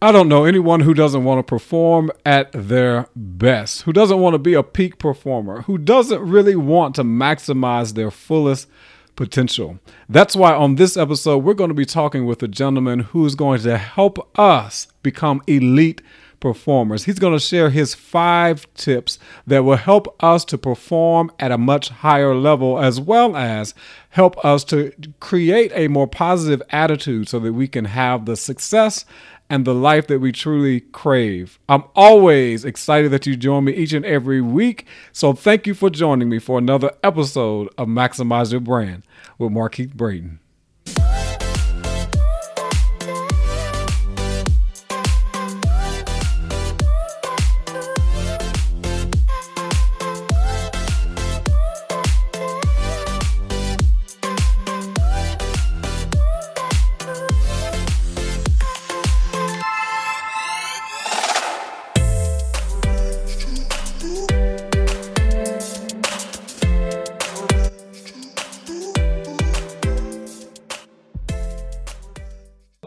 I don't know anyone who doesn't want to perform at their best, who doesn't want to be a peak performer, who doesn't really want to maximize their fullest potential. That's why on this episode, we're going to be talking with a gentleman who's going to help us become elite performers. He's going to share his five tips that will help us to perform at a much higher level, as well as help us to create a more positive attitude so that we can have the success and the life that we truly crave. I'm always excited that you join me each and every week. So thank you for joining me for another episode of Maximize Your Brand with Markeith Braxton.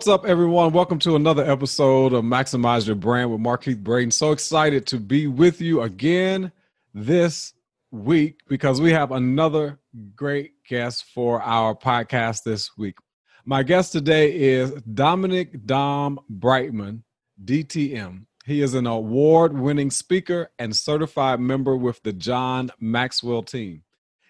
What's up, everyone? Welcome to another episode of Maximize Your Brand with Markeith Braxton. So excited to be with you again this week because we have another great guest for our podcast this week. My guest today is Dominic Dom Brightmon, DTM. He is an award winning speaker and certified member with the John Maxwell team.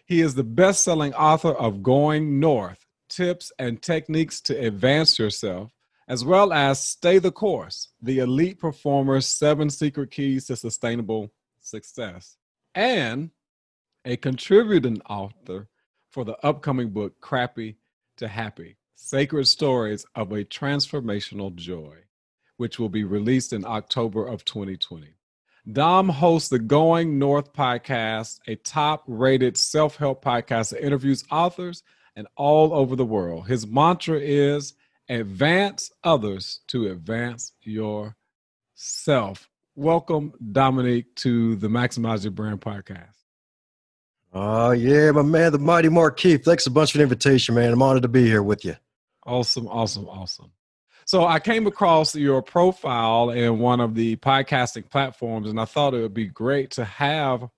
He is the best selling author of Going North tips and techniques to advance yourself, as well as Stay the Course, the elite performer's seven secret keys to sustainable success, and a contributing author for the upcoming book, Crappy to Happy Sacred Stories of a Transformational Joy, which will be released in October of 2020. Dom hosts the Going North podcast, a top rated self help podcast that interviews authors and all over the world. His mantra is advance others to advance yourself. Welcome, Dominic, to the Maximize Your Brand podcast. Oh, uh, yeah, my man, the mighty Markeith. Thanks a bunch for the invitation, man. I'm honored to be here with you. Awesome, awesome, awesome. So I came across your profile in one of the podcasting platforms, and I thought it would be great to have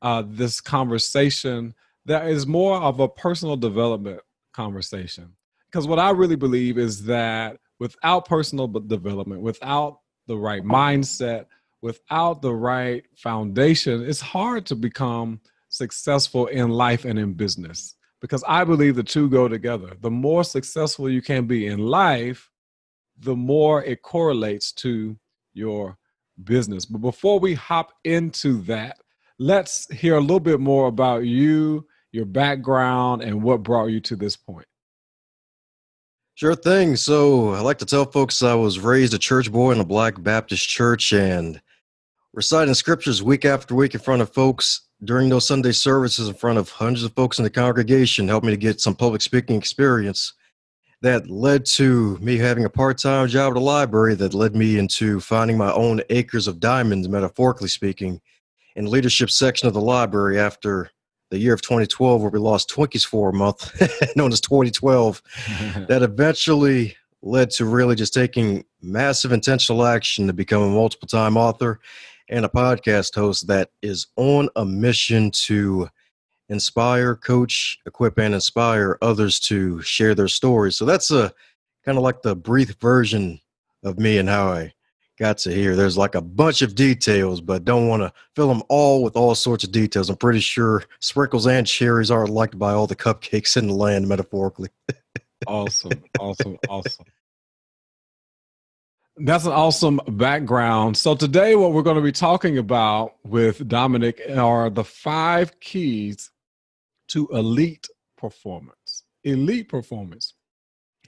uh, this conversation that is more of a personal development conversation. Because what I really believe is that without personal development, without the right mindset, without the right foundation, it's hard to become successful in life and in business. Because I believe the two go together. The more successful you can be in life, the more it correlates to your business. But before we hop into that, let's hear a little bit more about you your background, and what brought you to this point. Sure thing. So I like to tell folks I was raised a church boy in a black Baptist church and reciting scriptures week after week in front of folks during those Sunday services in front of hundreds of folks in the congregation helped me to get some public speaking experience that led to me having a part-time job at a library that led me into finding my own acres of diamonds metaphorically speaking in the leadership section of the library after the year of 2012 where we lost Twinkies for a month, known as 2012, that eventually led to really just taking massive intentional action to become a multiple time author and a podcast host that is on a mission to inspire, coach, equip, and inspire others to share their stories. So that's a kind of like the brief version of me and how I got to hear. There's like a bunch of details, but don't want to fill them all with all sorts of details. I'm pretty sure sprinkles and cherries aren't liked by all the cupcakes in the land, metaphorically. awesome, awesome, awesome. That's an awesome background. So, today, what we're going to be talking about with Dominic are the five keys to elite performance. Elite performance.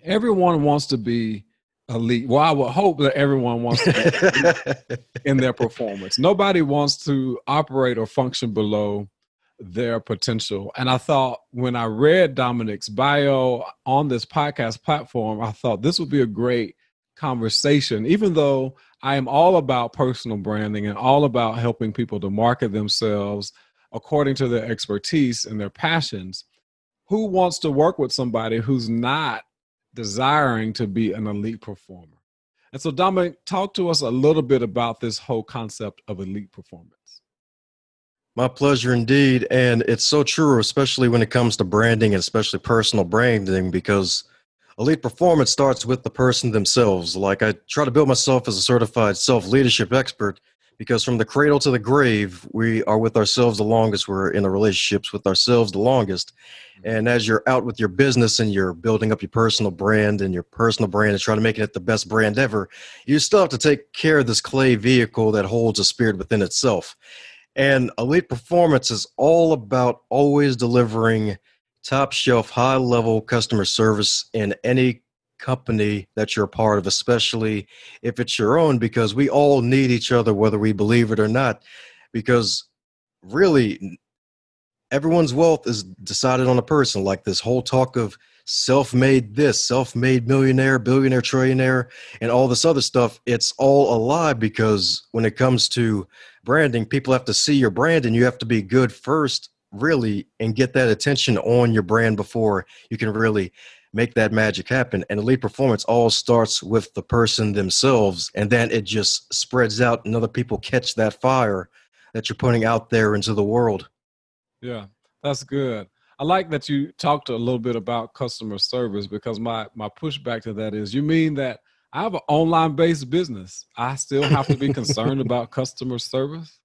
Everyone wants to be elite. Well, I would hope that everyone wants to in their performance. Nobody wants to operate or function below their potential. And I thought when I read Dominic's bio on this podcast platform, I thought this would be a great conversation, even though I am all about personal branding and all about helping people to market themselves according to their expertise and their passions. Who wants to work with somebody who's not desiring to be an elite performer. And so, Dominic, talk to us a little bit about this whole concept of elite performance. My pleasure indeed. And it's so true, especially when it comes to branding and especially personal branding, because elite performance starts with the person themselves. Like I try to build myself as a certified self leadership expert because from the cradle to the grave, we are with ourselves the longest. We're in the relationships with ourselves the longest. Mm-hmm. And as you're out with your business and you're building up your personal brand and your personal brand and trying to make it the best brand ever, you still have to take care of this clay vehicle that holds a spirit within itself. And elite performance is all about always delivering top shelf, high level customer service in any company that you're part of, especially if it's your own, because we all need each other, whether we believe it or not. Because really, everyone's wealth is decided on a person. Like this whole talk of self made this, self made millionaire, billionaire, trillionaire, and all this other stuff, it's all a lie because when it comes to branding, people have to see your brand and you have to be good first, really, and get that attention on your brand before you can really make that magic happen. And elite performance all starts with the person themselves, and then it just spreads out, and other people catch that fire that you're putting out there into the world. Yeah, that's good. I like that you talked a little bit about customer service because my my pushback to that is you mean that I have an online based business. I still have to be concerned about customer service.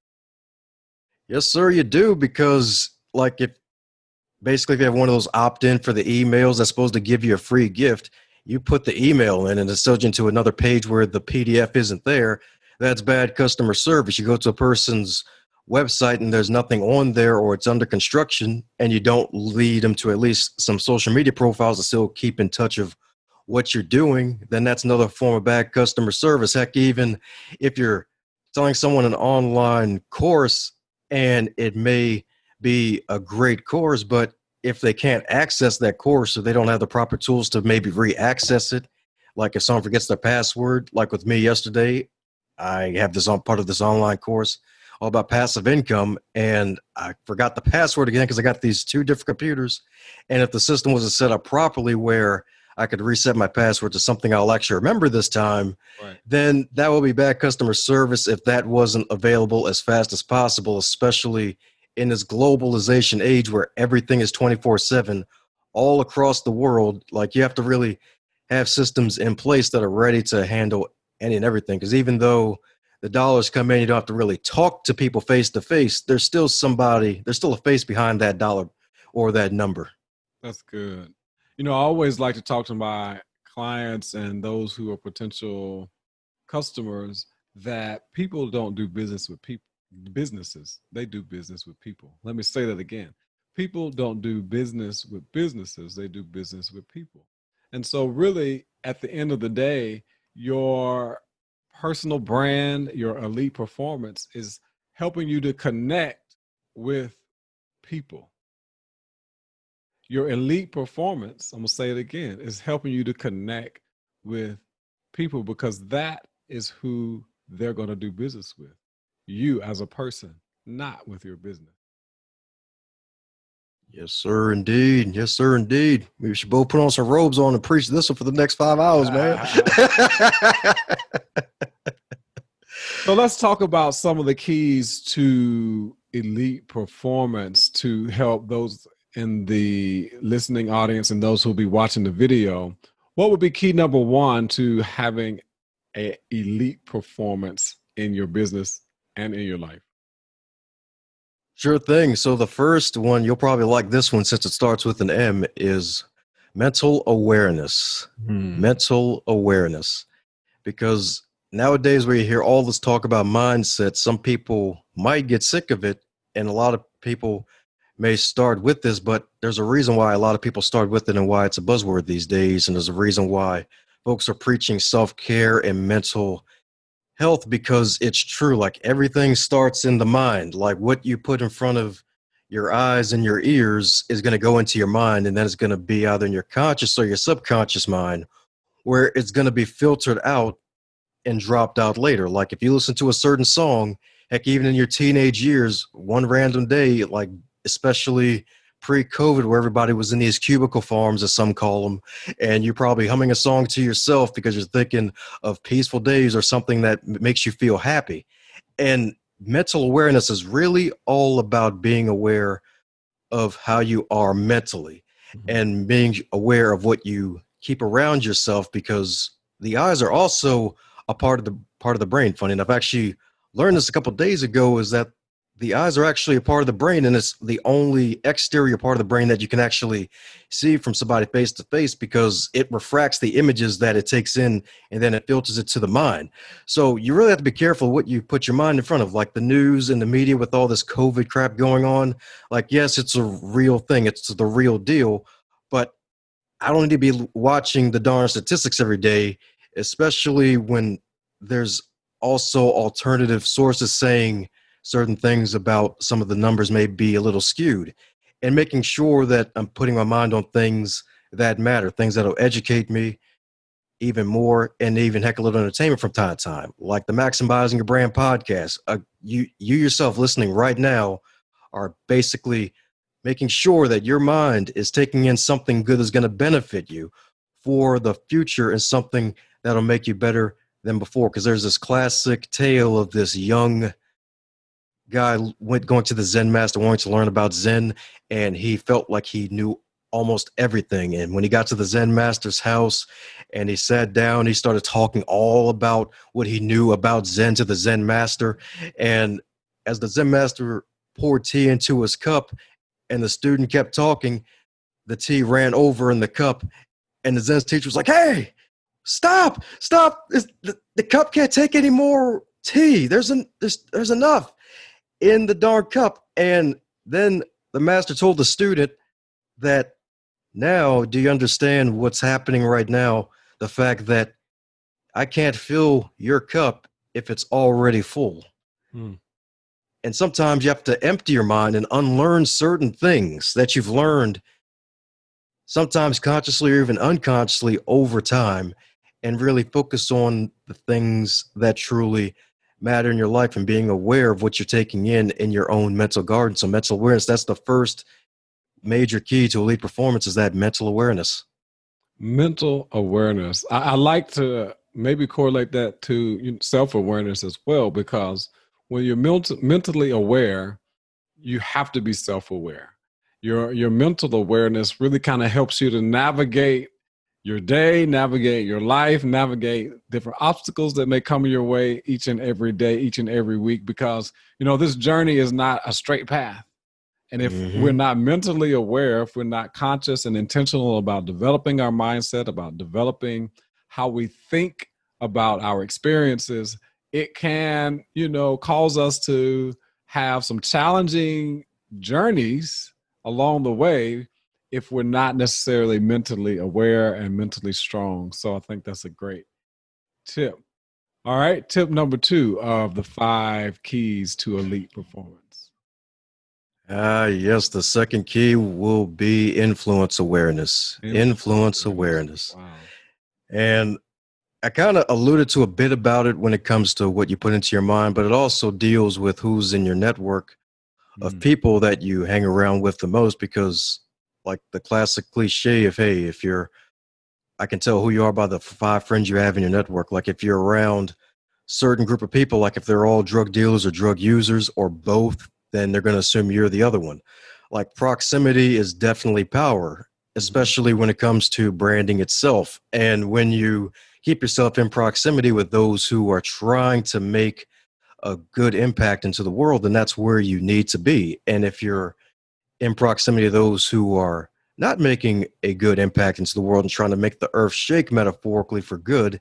Yes, sir, you do because like if basically if you have one of those opt in for the emails that's supposed to give you a free gift, you put the email in and it's sends you to another page where the PDF isn't there. That's bad customer service. You go to a person's website and there's nothing on there or it's under construction and you don't lead them to at least some social media profiles to still keep in touch of what you're doing, then that's another form of bad customer service. Heck, even if you're selling someone an online course and it may be a great course, but if they can't access that course or they don't have the proper tools to maybe re-access it, like if someone forgets their password, like with me yesterday, I have this on part of this online course all about passive income and I forgot the password again because I got these two different computers. And if the system wasn't set up properly where I could reset my password to something I'll actually remember this time, right. then that will be bad customer service if that wasn't available as fast as possible, especially in this globalization age where everything is 24 7 all across the world. Like you have to really have systems in place that are ready to handle any and everything. Because even though the dollars come in, you don't have to really talk to people face to face. There's still somebody, there's still a face behind that dollar or that number. That's good. You know, I always like to talk to my clients and those who are potential customers that people don't do business with people businesses. They do business with people. Let me say that again. People don't do business with businesses. They do business with people. And so really at the end of the day your personal brand your elite performance is helping you to connect with people. Your elite performance, I'm going to say it again, is helping you to connect with people because that is who they're going to do business with. You as a person, not with your business. Yes, sir, indeed. Yes, sir, indeed. We should both put on some robes on and preach this one for the next five hours, man. so let's talk about some of the keys to elite performance to help those in the listening audience and those who'll be watching the video, what would be key number one to having a elite performance in your business and in your life? Sure thing. So the first one, you'll probably like this one since it starts with an M, is mental awareness. Hmm. Mental awareness. Because nowadays we hear all this talk about mindset, some people might get sick of it, and a lot of people may start with this, but there's a reason why a lot of people start with it and why it's a buzzword these days. And there's a reason why folks are preaching self care and mental health because it's true. Like everything starts in the mind. Like what you put in front of your eyes and your ears is going to go into your mind, and then it's going to be either in your conscious or your subconscious mind, where it's going to be filtered out and dropped out later. Like if you listen to a certain song, heck, even in your teenage years, one random day, like especially pre-COVID, where everybody was in these cubicle farms, as some call them, and you're probably humming a song to yourself because you're thinking of peaceful days or something that makes you feel happy. And mental awareness is really all about being aware of how you are mentally mm-hmm. and being aware of what you keep around yourself because the eyes are also a part of the part of the brain funny enough actually learned this a couple days ago is that the eyes are actually a part of the brain and it's the only exterior part of the brain that you can actually see from somebody face to face because it refracts the images that it takes in and then it filters it to the mind. So you really have to be careful what you put your mind in front of like the news and the media with all this covid crap going on. Like yes it's a real thing it's the real deal but i don't need to be watching the darn statistics every day especially when there's also alternative sources saying certain things about some of the numbers may be a little skewed and making sure that I'm putting my mind on things that matter, things that'll educate me even more and even heck a little entertainment from time to time, like the Maximizing Your Brand podcast. Uh, you, you yourself listening right now are basically making sure that your mind is taking in something good that's going to benefit you for the future and something that'll make you better than before. Because there's this classic tale of this young guy went going to the Zen master wanting to learn about Zen, and he felt like he knew almost everything. And when he got to the Zen master's house and he sat down, he started talking all about what he knew about Zen to the Zen master. And as the Zen master poured tea into his cup and the student kept talking, the tea ran over in the cup. And the Zen teacher was like, Hey, stop, stop. The, the cup can't take any more tea. There's, an, there's, there's enough in the darn cup. And then the master told the student that now, do you understand what's happening right now? The fact that I can't fill your cup if it's already full. Hmm. And sometimes you have to empty your mind and unlearn certain things that you've learned, sometimes consciously or even unconsciously over time, and really focus on the things that truly matter in your life and being aware of what you're taking in in your own mental garden. So mental awareness, that's the first major key to elite performance is that mental awareness. Mental awareness. I, I like to maybe correlate that to self-awareness as well, because when you're ment- mentally aware, you have to be self-aware. Your your mental awareness really kind of helps you to navigate your day, navigate your life, navigate different obstacles that may come your way each and every day, each and every week, because, you know, this journey is not a straight path. And if mm-hmm. we're not mentally aware, if we're not conscious and intentional about developing our mindset, about developing how we think about our experiences, it can, you know, cause us to have some challenging journeys along the way if we're not necessarily mentally aware and mentally strong. So I think that's a great tip. All right, tip number two of the five keys to elite performance. Ah, uh, yes, the second key will be influence awareness. Influence, influence awareness. Wow. And I kind of alluded to a bit about it when it comes to what you put into your mind, but it also deals with who's in your network of mm. people that you hang around with the most because like the classic cliche of hey if you're i can tell who you are by the five friends you have in your network. Like if you're around certain group of people like if they're all drug dealers or drug users or both then they're going to assume you're the other one. Like proximity is definitely power mm-hmm. especially when it comes to branding itself. And when you keep yourself in proximity with those who are trying to make a good impact into the world then that's where you need to be. And if you're in proximity to those who are not making a good impact into the world and trying to make the earth shake metaphorically for good,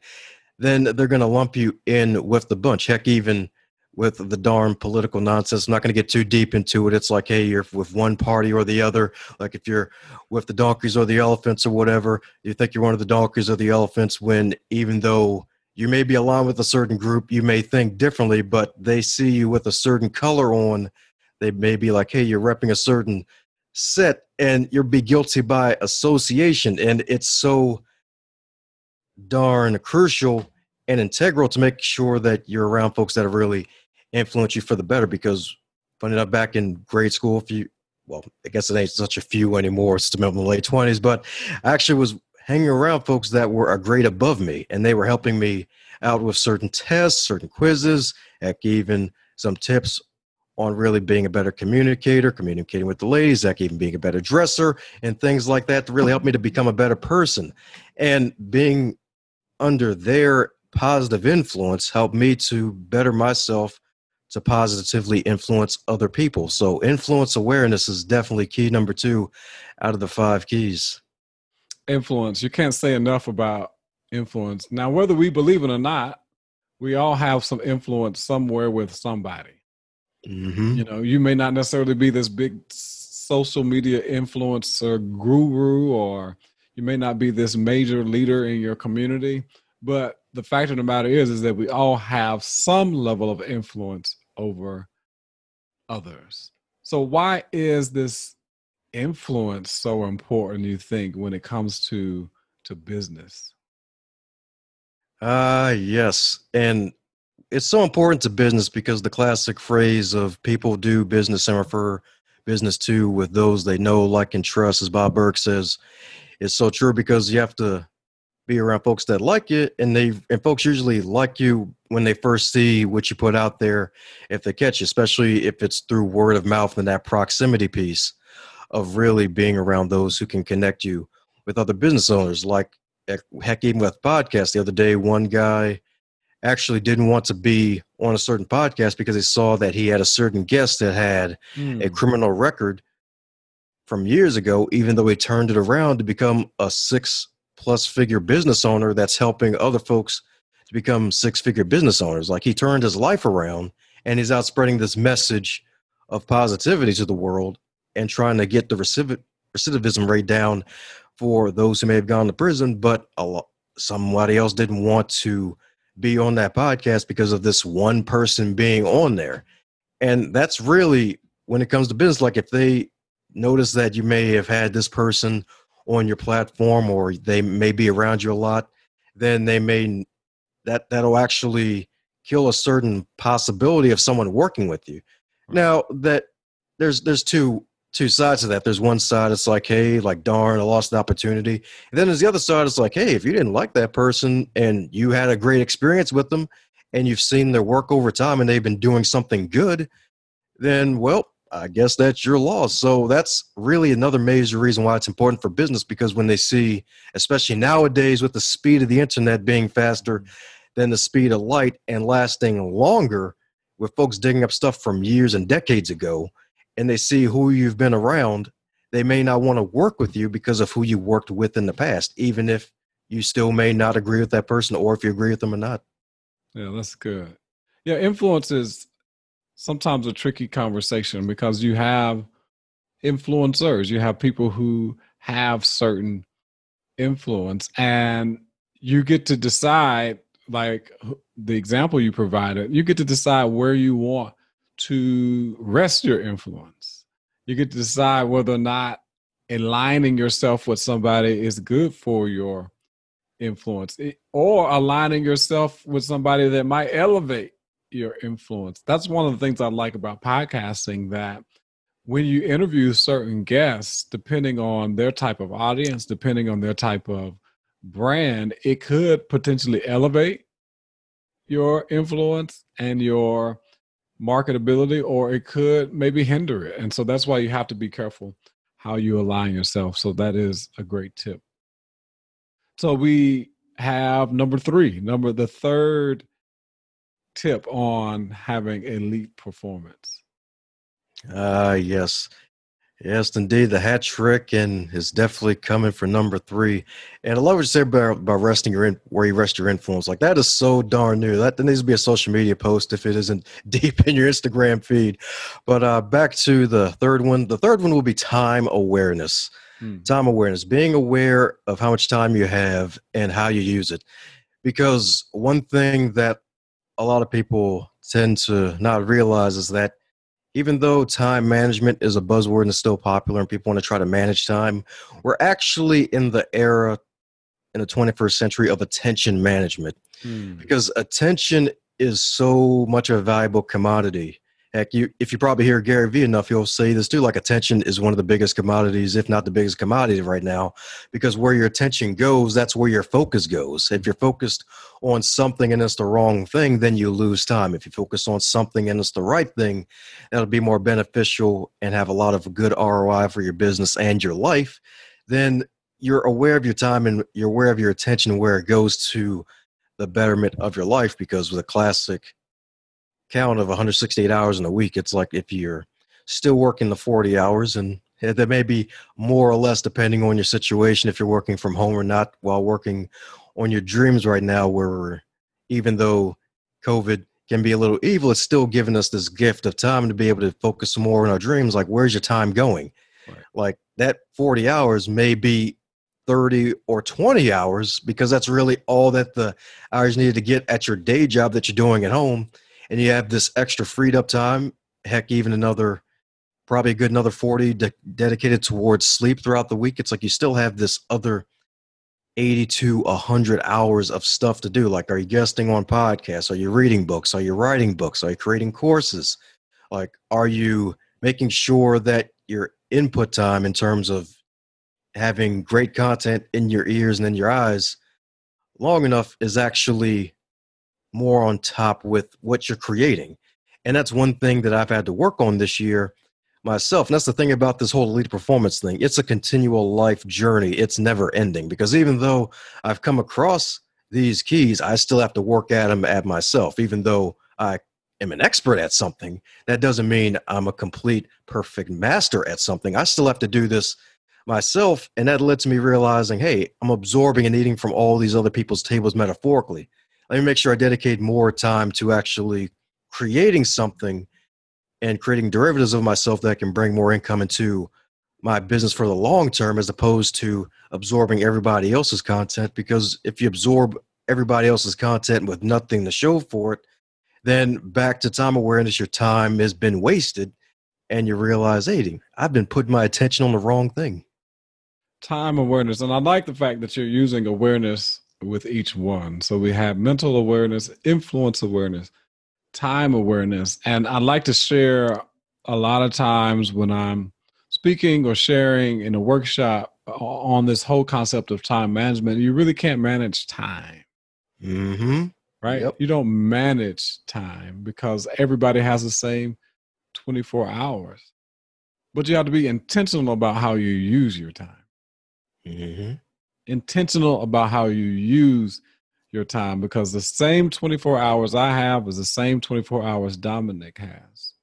then they're going to lump you in with the bunch. Heck, even with the darn political nonsense. I'm not going to get too deep into it. It's like, hey, you're with one party or the other. Like if you're with the donkeys or the elephants or whatever, you think you're one of the donkeys or the elephants when even though you may be aligned with a certain group, you may think differently, but they see you with a certain color on they may be like, hey, you're repping a certain set and you'll be guilty by association. And it's so darn crucial and integral to make sure that you're around folks that are really influence you for the better. Because funny enough, back in grade school, if you well, I guess it ain't such a few anymore since I'm in the late 20s, but I actually was hanging around folks that were a grade above me and they were helping me out with certain tests, certain quizzes, heck, even some tips on really being a better communicator, communicating with the ladies, heck, even being a better dresser, and things like that to really help me to become a better person. And being under their positive influence helped me to better myself to positively influence other people. So, influence awareness is definitely key number two out of the five keys. Influence. You can't say enough about influence. Now, whether we believe it or not, we all have some influence somewhere with somebody. Mm-hmm. You know, you may not necessarily be this big social media influencer guru, or you may not be this major leader in your community, but the fact of the matter is, is that we all have some level of influence over others. So, why is this influence so important? You think when it comes to to business? Ah, uh, yes, and it's so important to business because the classic phrase of people do business and refer business to with those they know, like, and trust, as Bob Burg says, is so true because you have to be around folks that like you, and they and folks usually like you when they first see what you put out there. If they catch you, especially if it's through word of mouth and that proximity piece of really being around those who can connect you with other business owners, like heck, even with podcasts. The other day, one guy actually didn't want to be on a certain podcast because he saw that he had a certain guest that had mm. a hmm. criminal record from years ago, even though he turned it around to become a six plus figure business owner that's helping other folks to become six figure business owners. Like he turned his life around and he's out spreading this message of positivity to the world and trying to get the recidivism rate down for those who may have gone to prison, but a lot, somebody else didn't want to be on that podcast because of this one person being on there. And that's really when it comes to business, like if they notice that you may have had this person on your platform or they may be around you a lot, then they may that that'll actually kill a certain possibility of someone working with you. Hmm. Now that there's there's two two sides to that. There's one side it's like, hey, like darn, I lost the opportunity. And then there's the other side, it's like, hey, if you didn't like that person and you had a great experience with them and you've seen their work over time and they've been doing something good, then well, I guess that's your loss. So that's really another major reason why it's important for business because when they see, especially nowadays with the speed of the internet being faster than the speed of light and lasting longer, with folks digging up stuff from years and decades ago, and they see who you've been around, they may not want to work with you because of who you worked with in the past, even if you still may not agree with that person or if you agree with them or not. Yeah, that's good. Yeah, influence is sometimes a tricky conversation because you have influencers, you have people who have certain influence, and you get to decide, like the example you provided, you get to decide where you want to rest your influence. You get to decide whether or not aligning yourself with somebody is good for your influence eh, or aligning yourself with somebody that might elevate your influence. That's one of the things I like about podcasting that when you interview certain guests, depending on their type of audience, depending on their type of brand, it could potentially elevate your influence and your marketability or it could maybe hinder it. And so that's why you have to be careful how you align yourself. So that is a great tip. So we have number three, number the third tip on having elite performance. Ah, uh, yes. Yes, indeed. The hat trick and is definitely coming for number three. And I love what you said about, about resting your in, where you rest your influence. Like that is so darn new. That, that needs to be a social media post if it isn't deep in your Instagram feed. But uh, back to the third one. The third one will be time awareness. Hmm. Time awareness, being aware of how much time you have and how you use it. Because one thing that a lot of people tend to not realize is that even though time management is a buzzword and is still popular and people want to try to manage time, we're actually in the era in the 21st century of attention management hmm. because attention is so much a valuable commodity Heck, you if you probably hear Gary Vee enough, you'll see this too. Like attention is one of the biggest commodities, if not the biggest commodity right now, because where your attention goes, that's where your focus goes. If you're focused on something and it's the wrong thing, then you lose time. If you focus on something and it's the right thing, that'll be more beneficial and have a lot of good ROI for your business and your life. Then you're aware of your time and you're aware of your attention where it goes to the betterment of your life. Because with a classic count of 168 hours in a week, it's like if you're still working the 40 hours, and there may be more or less depending on your situation if you're working from home or not, while working on your dreams right now, where even though COVID can be a little evil, it's still giving us this gift of time to be able to focus more on our dreams. Like, where's your time going? Right. Like, that 40 hours may be 30 or 20 hours because that's really all that the hours needed to get at your day job that you're doing at home and you have this extra freed up time, heck, even another probably a good another 40 de- dedicated towards sleep throughout the week, it's like you still have this other 80 to 100 hours of stuff to do. Like, are you guesting on podcasts? Are you reading books? Are you writing books? Are you creating courses? Like, are you making sure that your input time in terms of having great content in your ears and in your eyes long enough is actually more on top with what you're creating. And that's one thing that I've had to work on this year myself. And that's the thing about this whole elite performance thing. It's a continual life journey. It's never ending because even though I've come across these keys, I still have to work at them at myself. Even though I am an expert at something, that doesn't mean I'm a complete perfect master at something. I still have to do this myself. And that led to me realizing, hey, I'm absorbing and eating from all these other people's tables metaphorically let me make sure I dedicate more time to actually creating something and creating derivatives of myself that can bring more income into my business for the long term as opposed to absorbing everybody else's content. Because if you absorb everybody else's content with nothing to show for it then back to time awareness your time has been wasted and you realize hey i've been putting my attention on the wrong thing. Time awareness and i like the fact that you're using awareness with each one. So we have mental awareness, influence awareness, time awareness. And I'd like to share a lot of times when I'm speaking or sharing in a workshop on this whole concept of time management, you really can't manage time. Mm-hmm. Right? Yep. You don't manage time because everybody has the same 24 hours. But you have to be intentional about how you use your time. Mm-hmm intentional about how you use your time because the same 24 hours I have is the same 24 hours Dominic has.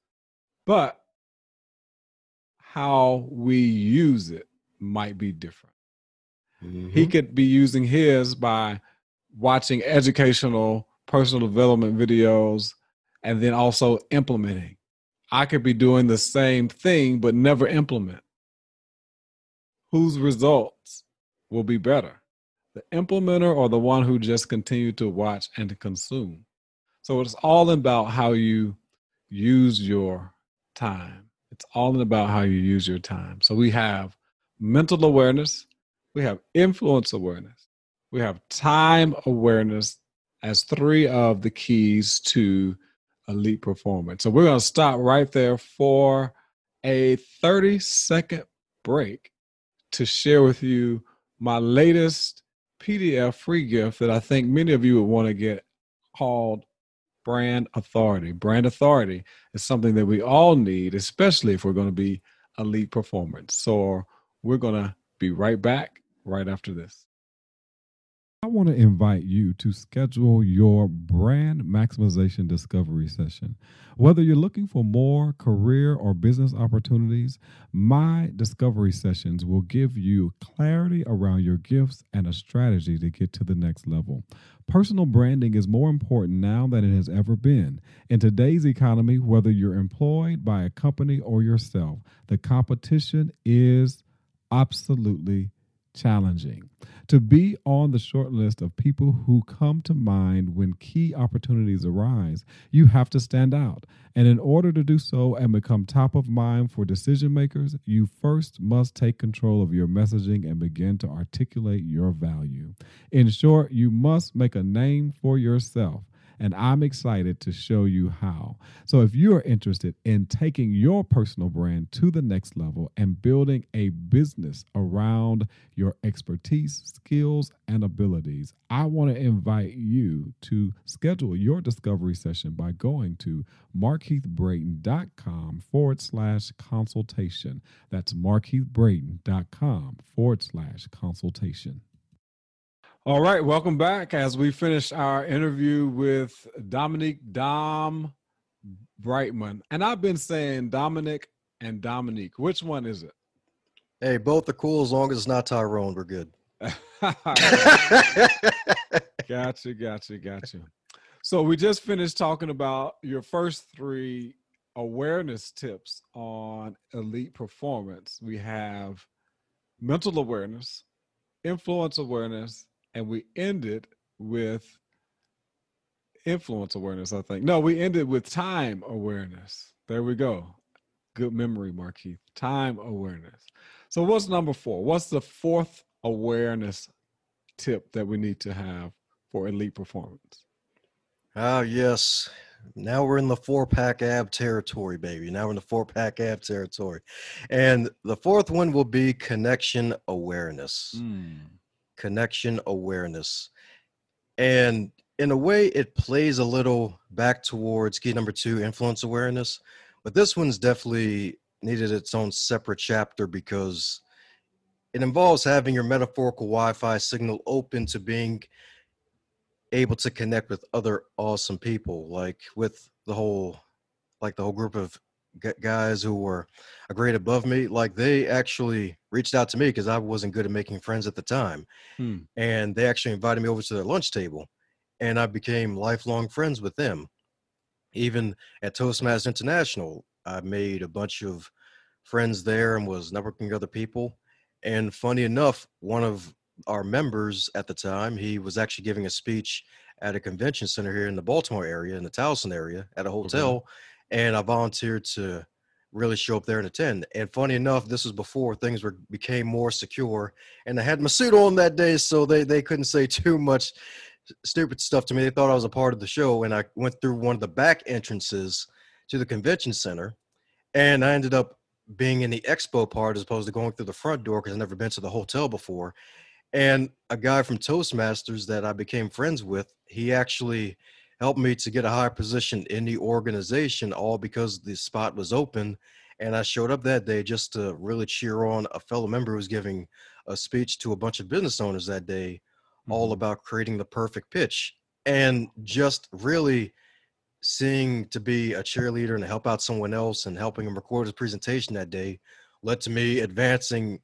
But how we use it might be different. Mm-hmm. He could be using his by watching educational personal development videos and then also implementing. I could be doing the same thing but never implement. Whose results will be better the implementer or the one who just continued to watch and to consume. So it's all about how you use your time. It's all about how you use your time. So we have mental awareness, we have influence awareness, we have time awareness as three of the keys to elite performance. So we're going to stop right there for a 30 second break to share with you my latest PDF free gift that I think many of you would want to get called Brand Authority. Brand Authority is something that we all need, especially if we're going to be elite performance. So we're going to be right back right after this. I want to invite you to schedule your brand maximization discovery session. Whether you're looking for more career or business opportunities, my discovery sessions will give you clarity around your gifts and a strategy to get to the next level. Personal branding is more important now than it has ever been. In today's economy, whether you're employed by a company or yourself, the competition is absolutely challenging. To be on the short list of people who come to mind when key opportunities arise, you have to stand out. And in order to do so and become top of mind for decision makers, you first must take control of your messaging and begin to articulate your value. In short, you must make a name for yourself. And I'm excited to show you how. So, if you are interested in taking your personal brand to the next level and building a business around your expertise, skills, and abilities, I want to invite you to schedule your discovery session by going to markeithbraxton.com forward slash consultation. That's markeithbraxton.com forward slash consultation. All right, welcome back as we finish our interview with Dominique Dom Brightmon. And I've been saying Dominic and Dominique. Which one is it? Hey, both are cool as long as it's not Tyrone. We're good. gotcha, gotcha, gotcha. So we just finished talking about your first three awareness tips on elite performance. We have mental awareness, influence awareness, and we ended with influence awareness, I think. No, we ended with time awareness. There we go. Good memory, Markeith. Time awareness. So, what's number four? What's the fourth awareness tip that we need to have for elite performance? Ah, yes. Now we're in the four pack ab territory, baby. Now we're in the four pack ab territory. And the fourth one will be connection awareness. Mm connection awareness. And in a way, it plays a little back towards key number two, influence awareness. But this one's definitely needed its own separate chapter because it involves having your metaphorical Wi Fi signal open to being able to connect with other awesome people, like with the whole, like the whole group of guys who were a grade above me, like they actually reached out to me because I wasn't good at making friends at the time. Hmm. And they actually invited me over to their lunch table. And I became lifelong friends with them. Even at Toastmasters International, I made a bunch of friends there and was networking with other people. And funny enough, one of our members at the time, he was actually giving a speech at a convention center here in the Baltimore area, in the Towson area, at a hotel and I volunteered to really show up there and attend. And funny enough, this was before things were became more secure, and I had my suit on that day, so they they couldn't say too much stupid stuff to me. They thought I was a part of the show, and I went through one of the back entrances to the convention center, and I ended up being in the expo part as opposed to going through the front door because I've never been to the hotel before. And a guy from Toastmasters that I became friends with, he actually helped me to get a higher position in the organization, all because the spot was open. And I showed up that day just to really cheer on a fellow member who was giving a speech to a bunch of business owners that day, mm-hmm. all about creating the perfect pitch. And just really seeing to be a cheerleader and help out someone else and helping him record his presentation that day led to me advancing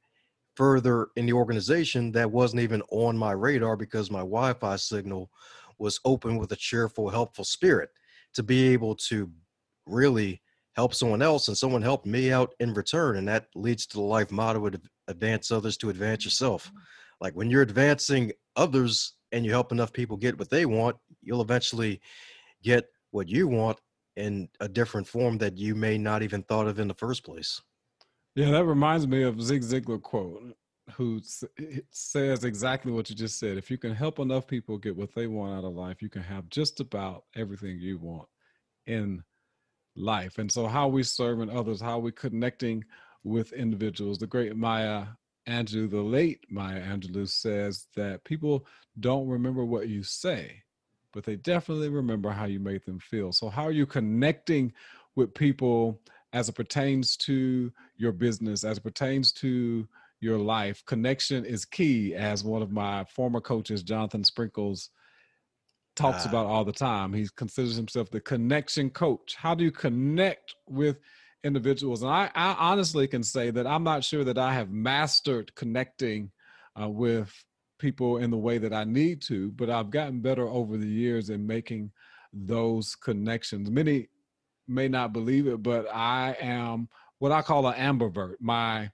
further in the organization that wasn't even on my radar because my Wi-Fi signal was open with a cheerful, helpful spirit to be able to really help someone else and someone helped me out in return. And that leads to the life motto of advance others to advance yourself. Mm-hmm. Like when you're advancing others and you help enough people get what they want, you'll eventually get what you want in a different form that you may not even thought of in the first place. Yeah, that reminds me of Zig Ziglar quote who eh, says exactly what you just said. If you can help enough people get what they want out of life, you can have just about everything you want in life. And so, how we serving others, how we connecting with individuals. The great Maya Angelou, the late Maya Angelou, says that people don't remember what you say, but they definitely remember how you make them feel. So, how are you connecting with people as it pertains to your business, as it pertains to your life. Connection is key, as one of my former coaches, Jonathan Sprinkles, talks uh, about all the time. He considers himself the connection coach. How do you connect with individuals? And I, I honestly can say that I'm not sure that I have mastered connecting uh, with people in the way that I need to, but I've gotten better over the years in making those connections. Many may not believe it, but I am what I call an ambivert. My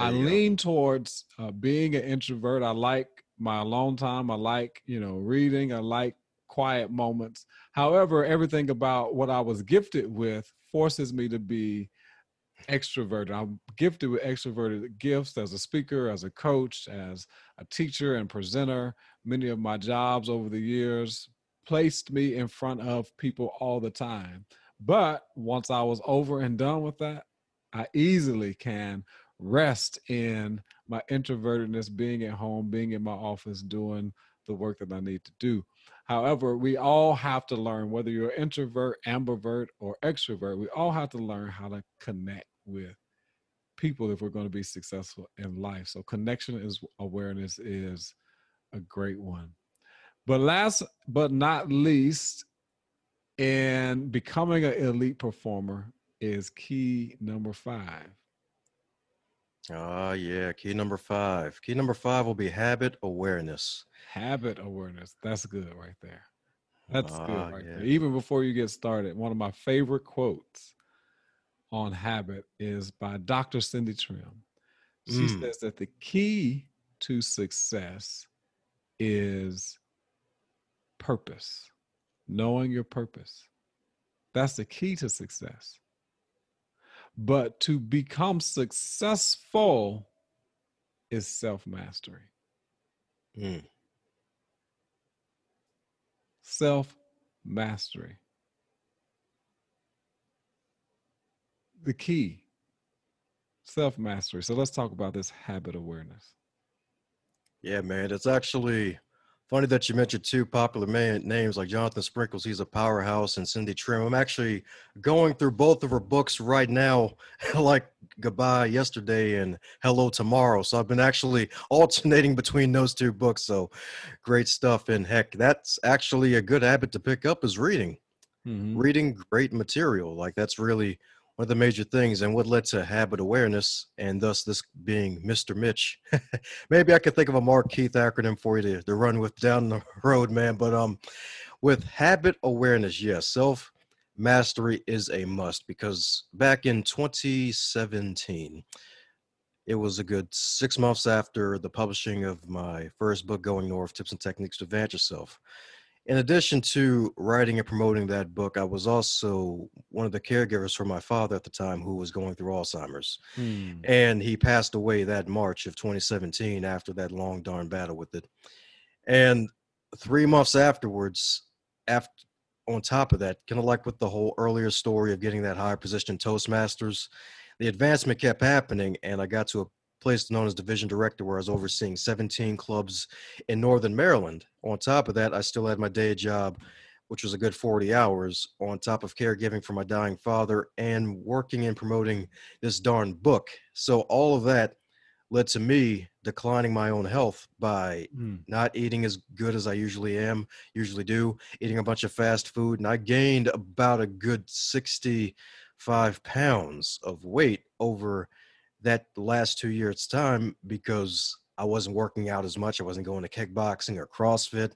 I lean go. towards uh, being an introvert. I like my alone time. I like, you know, reading. I like quiet moments. However, everything about what I was gifted with forces me to be extroverted. I'm gifted with extroverted gifts as a speaker, as a coach, as a teacher and presenter. Many of my jobs over the years, placed me in front of people all the time. But once I was over and done with that, I easily can rest in my introvertedness, being at home, being in my office, doing the work that I need to do. However, we all have to learn whether you're introvert, ambivert, or extrovert, we all have to learn how to connect with people if we're going to be successful in life. So connection is awareness is a great one. But last but not least, in becoming an elite performer is key number five. Ah, yeah. Key number five. Key number five will be habit awareness. Habit awareness. That's good right there. That's good Ah, right yeah. there. Even before you get started, one of my favorite quotes on habit is by Dr. Cindy Trimm. She Mm. says that the key to success is purpose, knowing your purpose. That's the key to success. But to become successful is self mastery. Mm. Self mastery. The key, self mastery. So let's talk about this habit awareness. Yeah, man. It's actually funny that you mentioned two popular man, names like Jonathan Sprinkles. He's a powerhouse, and Cindy Trimm. I'm actually going through both of her books right now, like Goodbye Yesterday and Hello Tomorrow. So I've been actually alternating between those two books. So great stuff. And heck, that's actually a good habit to pick up is reading. Mhm. reading great material like that's really one of the major things and what led to habit awareness and thus this being mr mitch. Maybe i could think of a Markeith acronym for you to, to run with down the road man but um with habit awareness yes self mastery is a must because back in 2017 it was a good six months after the publishing of my first book going north tips and techniques to advance yourself in addition to writing and promoting that book, I was also one of the caregivers for my father at the time who was going through Alzheimer's. Hmm. And he passed away that March of 2017 after that long darn battle with it. And three months afterwards, after on top of that, kind of like with the whole earlier story of getting that higher position Toastmasters, the advancement kept happening, and I got to a place known as division director where I was overseeing 17 clubs in Northern Maryland. On top of that, I still had my day job, which was a good 40 hours, on top of caregiving for my dying father and working and promoting this darn book. So all of that led to me declining my own health by Hmm. not eating as good as I usually am, usually do, eating a bunch of fast food, and I gained about a good 65 pounds of weight over that last two years' time because I wasn't working out as much. I wasn't going to kickboxing or CrossFit,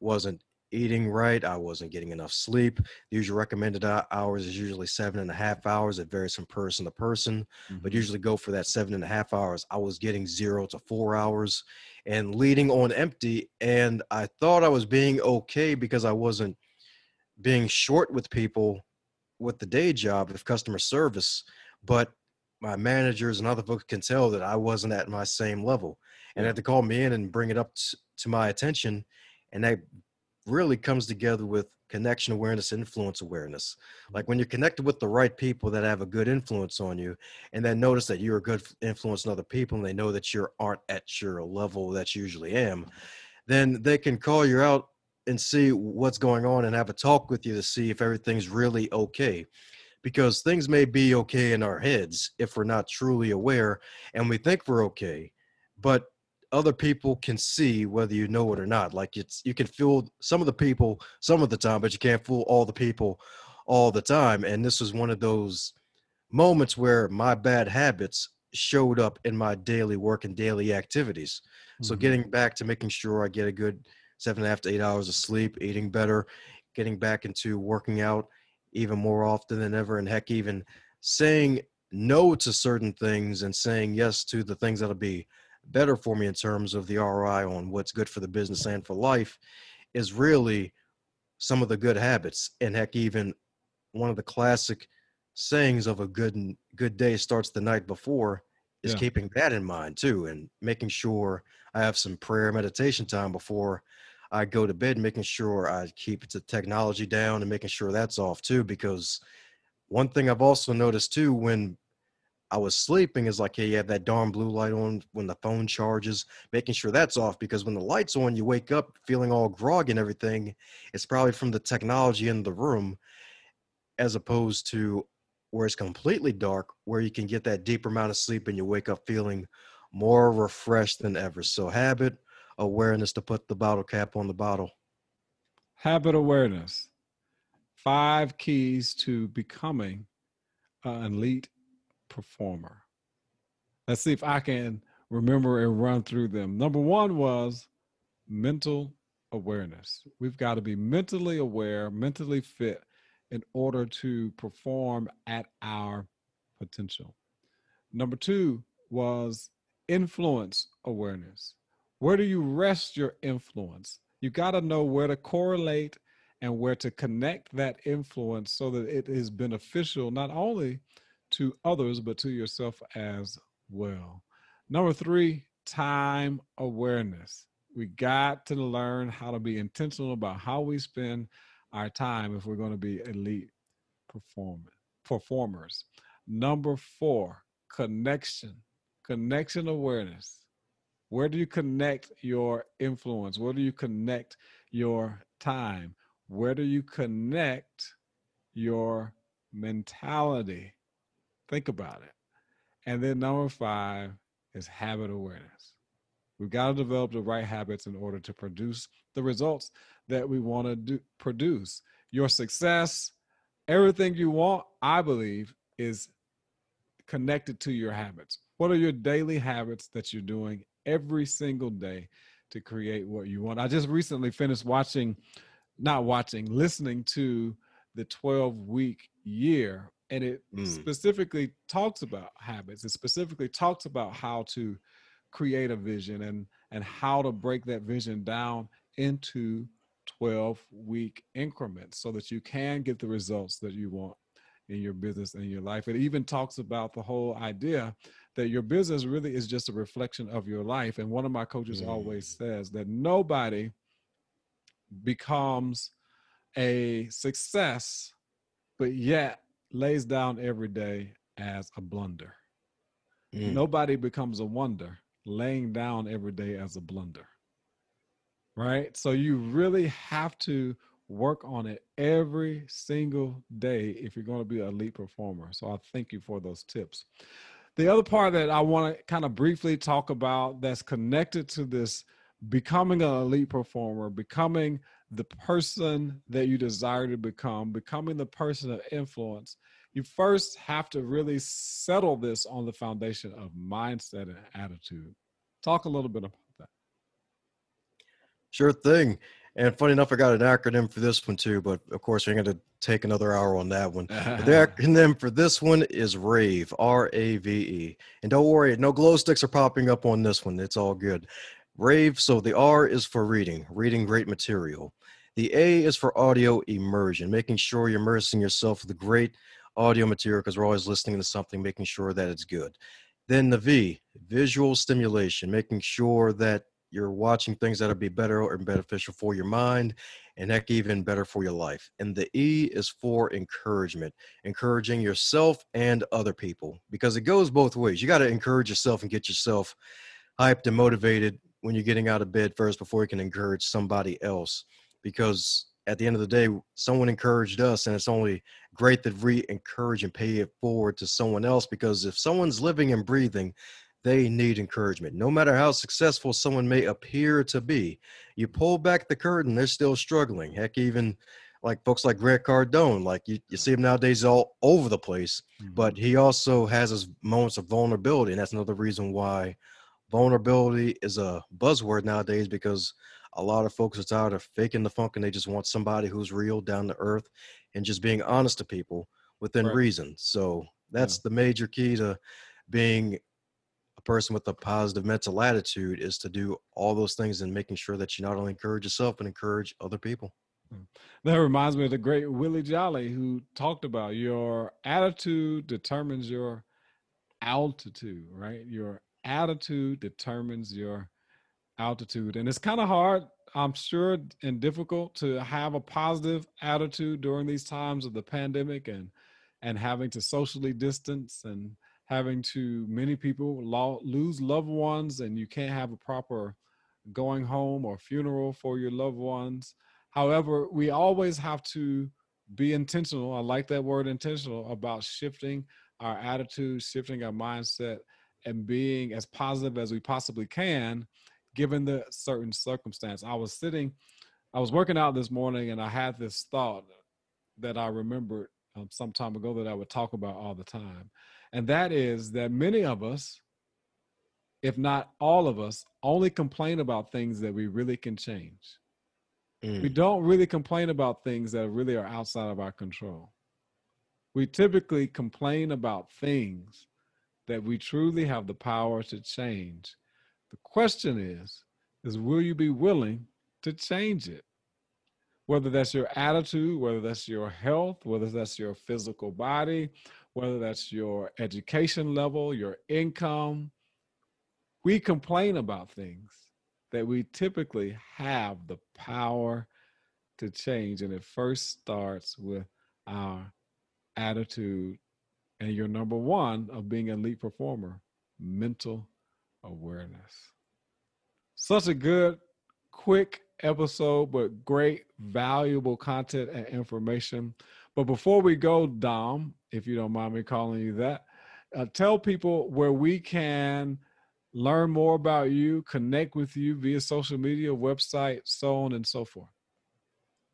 wasn't eating right. I wasn't getting enough sleep. The usual recommended hours is usually seven and a half hours. It varies from person to person but Mhm. usually go for that seven and a half hours. I was getting zero to four hours and leading on empty. And I thought I was being okay because I wasn't being short with people with the day job of customer service. But my managers and other folks can tell that I wasn't at my same level. And they had to call me in and bring it up t- to my attention. And that really comes together with connection awareness, influence awareness. Mm-hmm. Like when you're connected with the right people that have a good influence on you, and then notice that you're a good influence on other people, and they know that you aren't at your level that you usually am, mm-hmm. then they can call you out and see what's going on and have a talk with you to see if everything's really okay. Because things may be okay in our heads if we're not truly aware and we think we're okay, but other people can see whether you know it or not. Like it's you can fool some of the people some of the time, but you can't fool all the people all the time. And this was one of those moments where my bad habits showed up in my daily work and daily activities. So Mhm. getting back to making sure I get a good seven and a half to eight hours of sleep, eating better, getting back into working out even more often than ever, and heck, even saying no to certain things and saying yes to the things that'll be better for me in terms of the ROI on what's good for the business and for life is really some of the good habits. And heck, even one of the classic sayings of a good good day starts the night before is Yeah. keeping that in mind too and making sure I have some prayer meditation time before I go to bed, making sure I keep the technology down and making sure that's off too. Because one thing I've also noticed too, when I was sleeping, is like, hey, you have that darn blue light on when the phone charges, making sure that's off. Because when the light's on, you wake up feeling all groggy and everything. It's probably from the technology in the room, as opposed to where it's completely dark, where you can get that deeper amount of sleep and you wake up feeling more refreshed than ever. So, habit awareness to put the bottle cap on the bottle. Habit awareness. Five keys to becoming an elite performer. Let's see if I can remember and run through them. Number one was mental awareness. We've got to be mentally aware, mentally fit in order to perform at our potential. Number two was influence awareness. Where do you rest your influence? You got to know where to correlate and where to connect that influence so that it is beneficial not only to others, but to yourself as well. Number three, time awareness. We got to learn how to be intentional about how we spend our time if we're going to be elite performance performers. Number four, connection, connection awareness. Where do you connect your influence? Where do you connect your time? Where do you connect your mentality? Think about it. And then number five is habit awareness. We've got to develop the right habits in order to produce the results that we want to do, produce. Your success, everything you want, I believe, is connected to your habits. What are your daily habits that you're doing every single day to create what you want? I just recently finished watching, not watching, listening to the 12 week year, and it mm. specifically talks about habits. It specifically talks about how to create a vision and and how to break that vision down into 12 week increments so that you can get the results that you want in your business and your life. It even talks about the whole idea that your business really is just a reflection of your life. And one of my coaches mm. always says that nobody becomes a success, but yet lays down every day as a blunder. Mm. Nobody becomes a wonder laying down every day as a blunder right? So you really have to work on it every single day if you're going to be an elite performer. So I thank you for those tips. The other part that I want to kind of briefly talk about that's connected to this becoming an elite performer, becoming the person that you desire to become, becoming the person of influence, you first have to really settle this on the foundation of mindset and attitude. Talk a little bit about that. Sure thing. And funny enough, I got an acronym for this one too, but of course, we're going to take another hour on that one. the acronym for this one is RAVE, R A V E. And don't worry, no glow sticks are popping up on this one. It's all good. RAVE, so the R is for reading, reading great material. The A is for audio immersion, making sure you're immersing yourself with the great audio material because we're always listening to something, making sure that it's good. Then the V, visual stimulation, making sure that you're watching things that'll be better or beneficial for your mind and heck even better for your life and the e is for encouragement encouraging yourself and other people because it goes both ways you got to encourage yourself and get yourself hyped and motivated when you're getting out of bed first before you can encourage somebody else because at the end of the day someone encouraged us and it's only great that we encourage and pay it forward to someone else because if someone's living and breathing they need encouragement. No matter how successful someone may appear to be, you pull back the curtain, they're still struggling. Heck, even like folks like Grant Cardone, like you, you see him nowadays all over the place, mm-hmm. but he also has his moments of vulnerability. And that's another reason why vulnerability is a buzzword nowadays because a lot of folks are tired of faking the funk and they just want somebody who's real down to earth and just being honest to people within right. reason. So that's yeah. the major key to being person with a positive mental attitude is to do all those things and making sure that you not only encourage yourself but encourage other people. Hmm. That reminds me of the great Willie Jolley who talked about your attitude determines your altitude, right? Your attitude determines your altitude. And it's kind of hard I'm sure, and difficult to have a positive attitude during these times of the pandemic and and having to socially distance and having to many people lo- lose loved ones and you can't have a proper going home or funeral for your loved ones. However, we always have to be intentional. I like that word intentional about shifting our attitude, shifting our mindset, and being as positive as we possibly can given the certain circumstance. I was sitting, I was working out this morning and I had this thought that I remembered um, some time ago that I would talk about all the time. And that is that many of us, if not all of us, only complain about things that we really can change. Mm. We don't really complain about things that really are outside of our control. We typically complain about things that we truly have the power to change. The question is, is will you be willing to change it? Whether that's your attitude, whether that's your health, whether that's your physical body, whether that's your education level, your income, we complain about things that we typically have the power to change. And it first starts with our attitude and your number one of being an elite performer mental awareness. Such a good, quick episode, but great, valuable content and information. But before we go, Dom, if you don't mind me calling you that, uh, tell people where we can learn more about you, connect with you via social media, website, so on and so forth.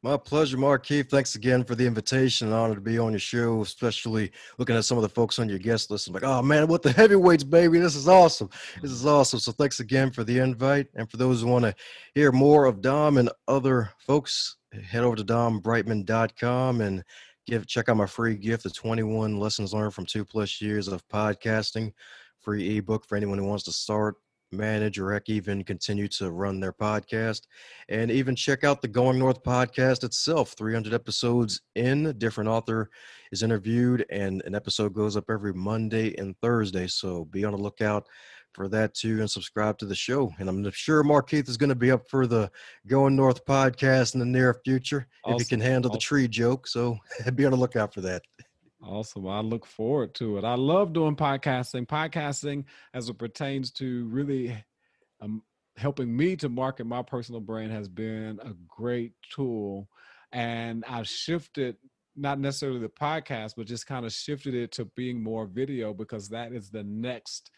My pleasure, Markeith. Thanks again for the invitation. An honor to be on your show, especially looking at some of the folks on your guest list. I'm like, oh man, what the heavyweights, baby. This is awesome. This is awesome. So thanks again for the invite. And for those who want to hear more of Dom and other folks, head over to dombrightmon.com and give check out my free gift the 21 lessons learned from two plus years of podcasting. Free ebook for anyone who wants to start manage or even continue to run their podcast and even check out the going north podcast itself 300 episodes in different author is interviewed and an episode goes up every monday and thursday so be on the lookout for that too and subscribe to the show and i'm sure markeith is going to be up for the going north podcast in the near future awesome. if he can handle awesome. the tree joke so be on the lookout for that Awesome. I look forward to it. I love doing podcasting. Podcasting, as it pertains to really um, helping me to market my personal brand, has been a great tool. And I've shifted not necessarily the podcast, but just kind of shifted it to being more video because that is the next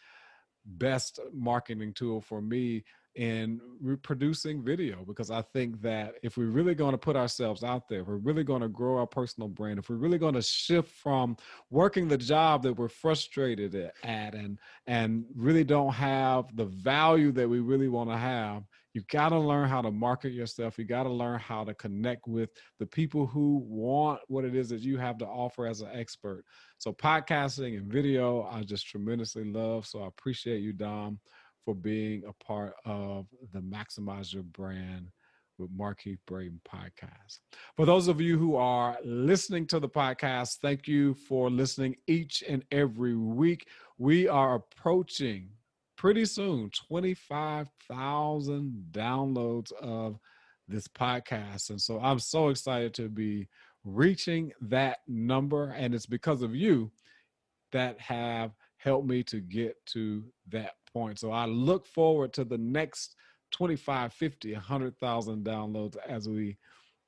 best marketing tool for me in reproducing video because I think that if we're really going to put ourselves out there, we're really going to grow our personal brand, if we're really going to shift from working the job that we're frustrated at and and really don't have the value that we really want to have, you got to learn how to market yourself. You got to learn how to connect with the people who want what it is that you have to offer as an expert. So podcasting and video, I just tremendously love. So I appreciate you, Dom for being a part of the Maximize Your Brand with Markeith Braxton podcast. For those of you who are listening to the podcast, thank you for listening each and every week. We are approaching pretty soon 25,000 downloads of this podcast. And so I'm so excited to be reaching that number. And it's because of you that have helped me to get to that point. So I look forward to the next 25, 50, 100,000 downloads as we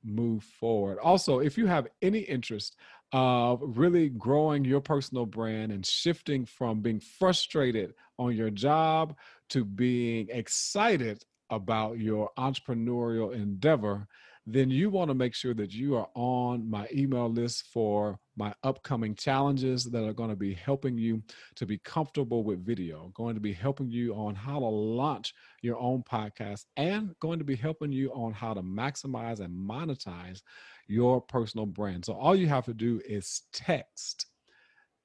move forward. Also, if you have any interest of really growing your personal brand and shifting from being frustrated on your job to being excited about your entrepreneurial endeavor, then you want to make sure that you are on my email list for my upcoming challenges that are going to be helping you to be comfortable with video, going to be helping you on how to launch your own podcast, and going to be helping you on how to maximize and monetize your personal brand. So all you have to do is text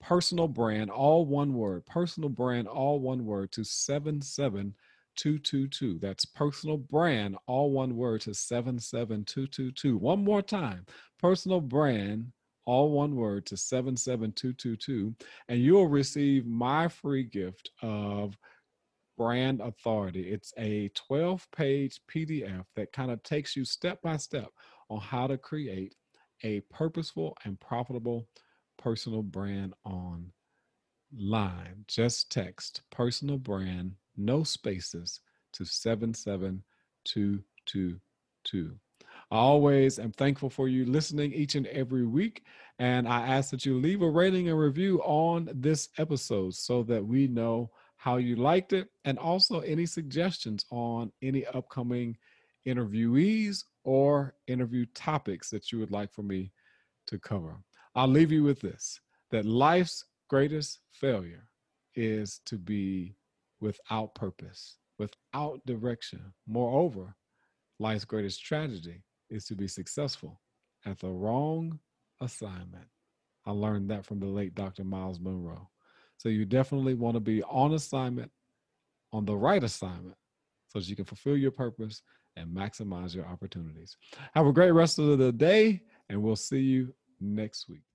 personal brand, all one word, personal brand, all one word to 77222. That's personal brand, all one word to 77222. One more time personal brand, all one word to 77222. And you'll receive my free gift of Brand Authority. It's a 12 page PDF that kind of takes you step by step on how to create a purposeful and profitable personal brand online. Just text personal brand, no spaces, to 77222. I always am thankful for you listening each and every week. And I ask that you leave a rating and review on this episode so that we know how you liked it and also any suggestions on any upcoming interviewees or interview topics that you would like for me to cover. I'll leave you with this that life's greatest failure is to be without purpose, without direction. Moreover, life's greatest tragedy is to be successful at the wrong assignment. I learned that from the late Dr. Miles Munroe. So you definitely want to be on assignment, on the right assignment, so that you can fulfill your purpose and maximize your opportunities. Have a great rest of the day, and we'll see you next week.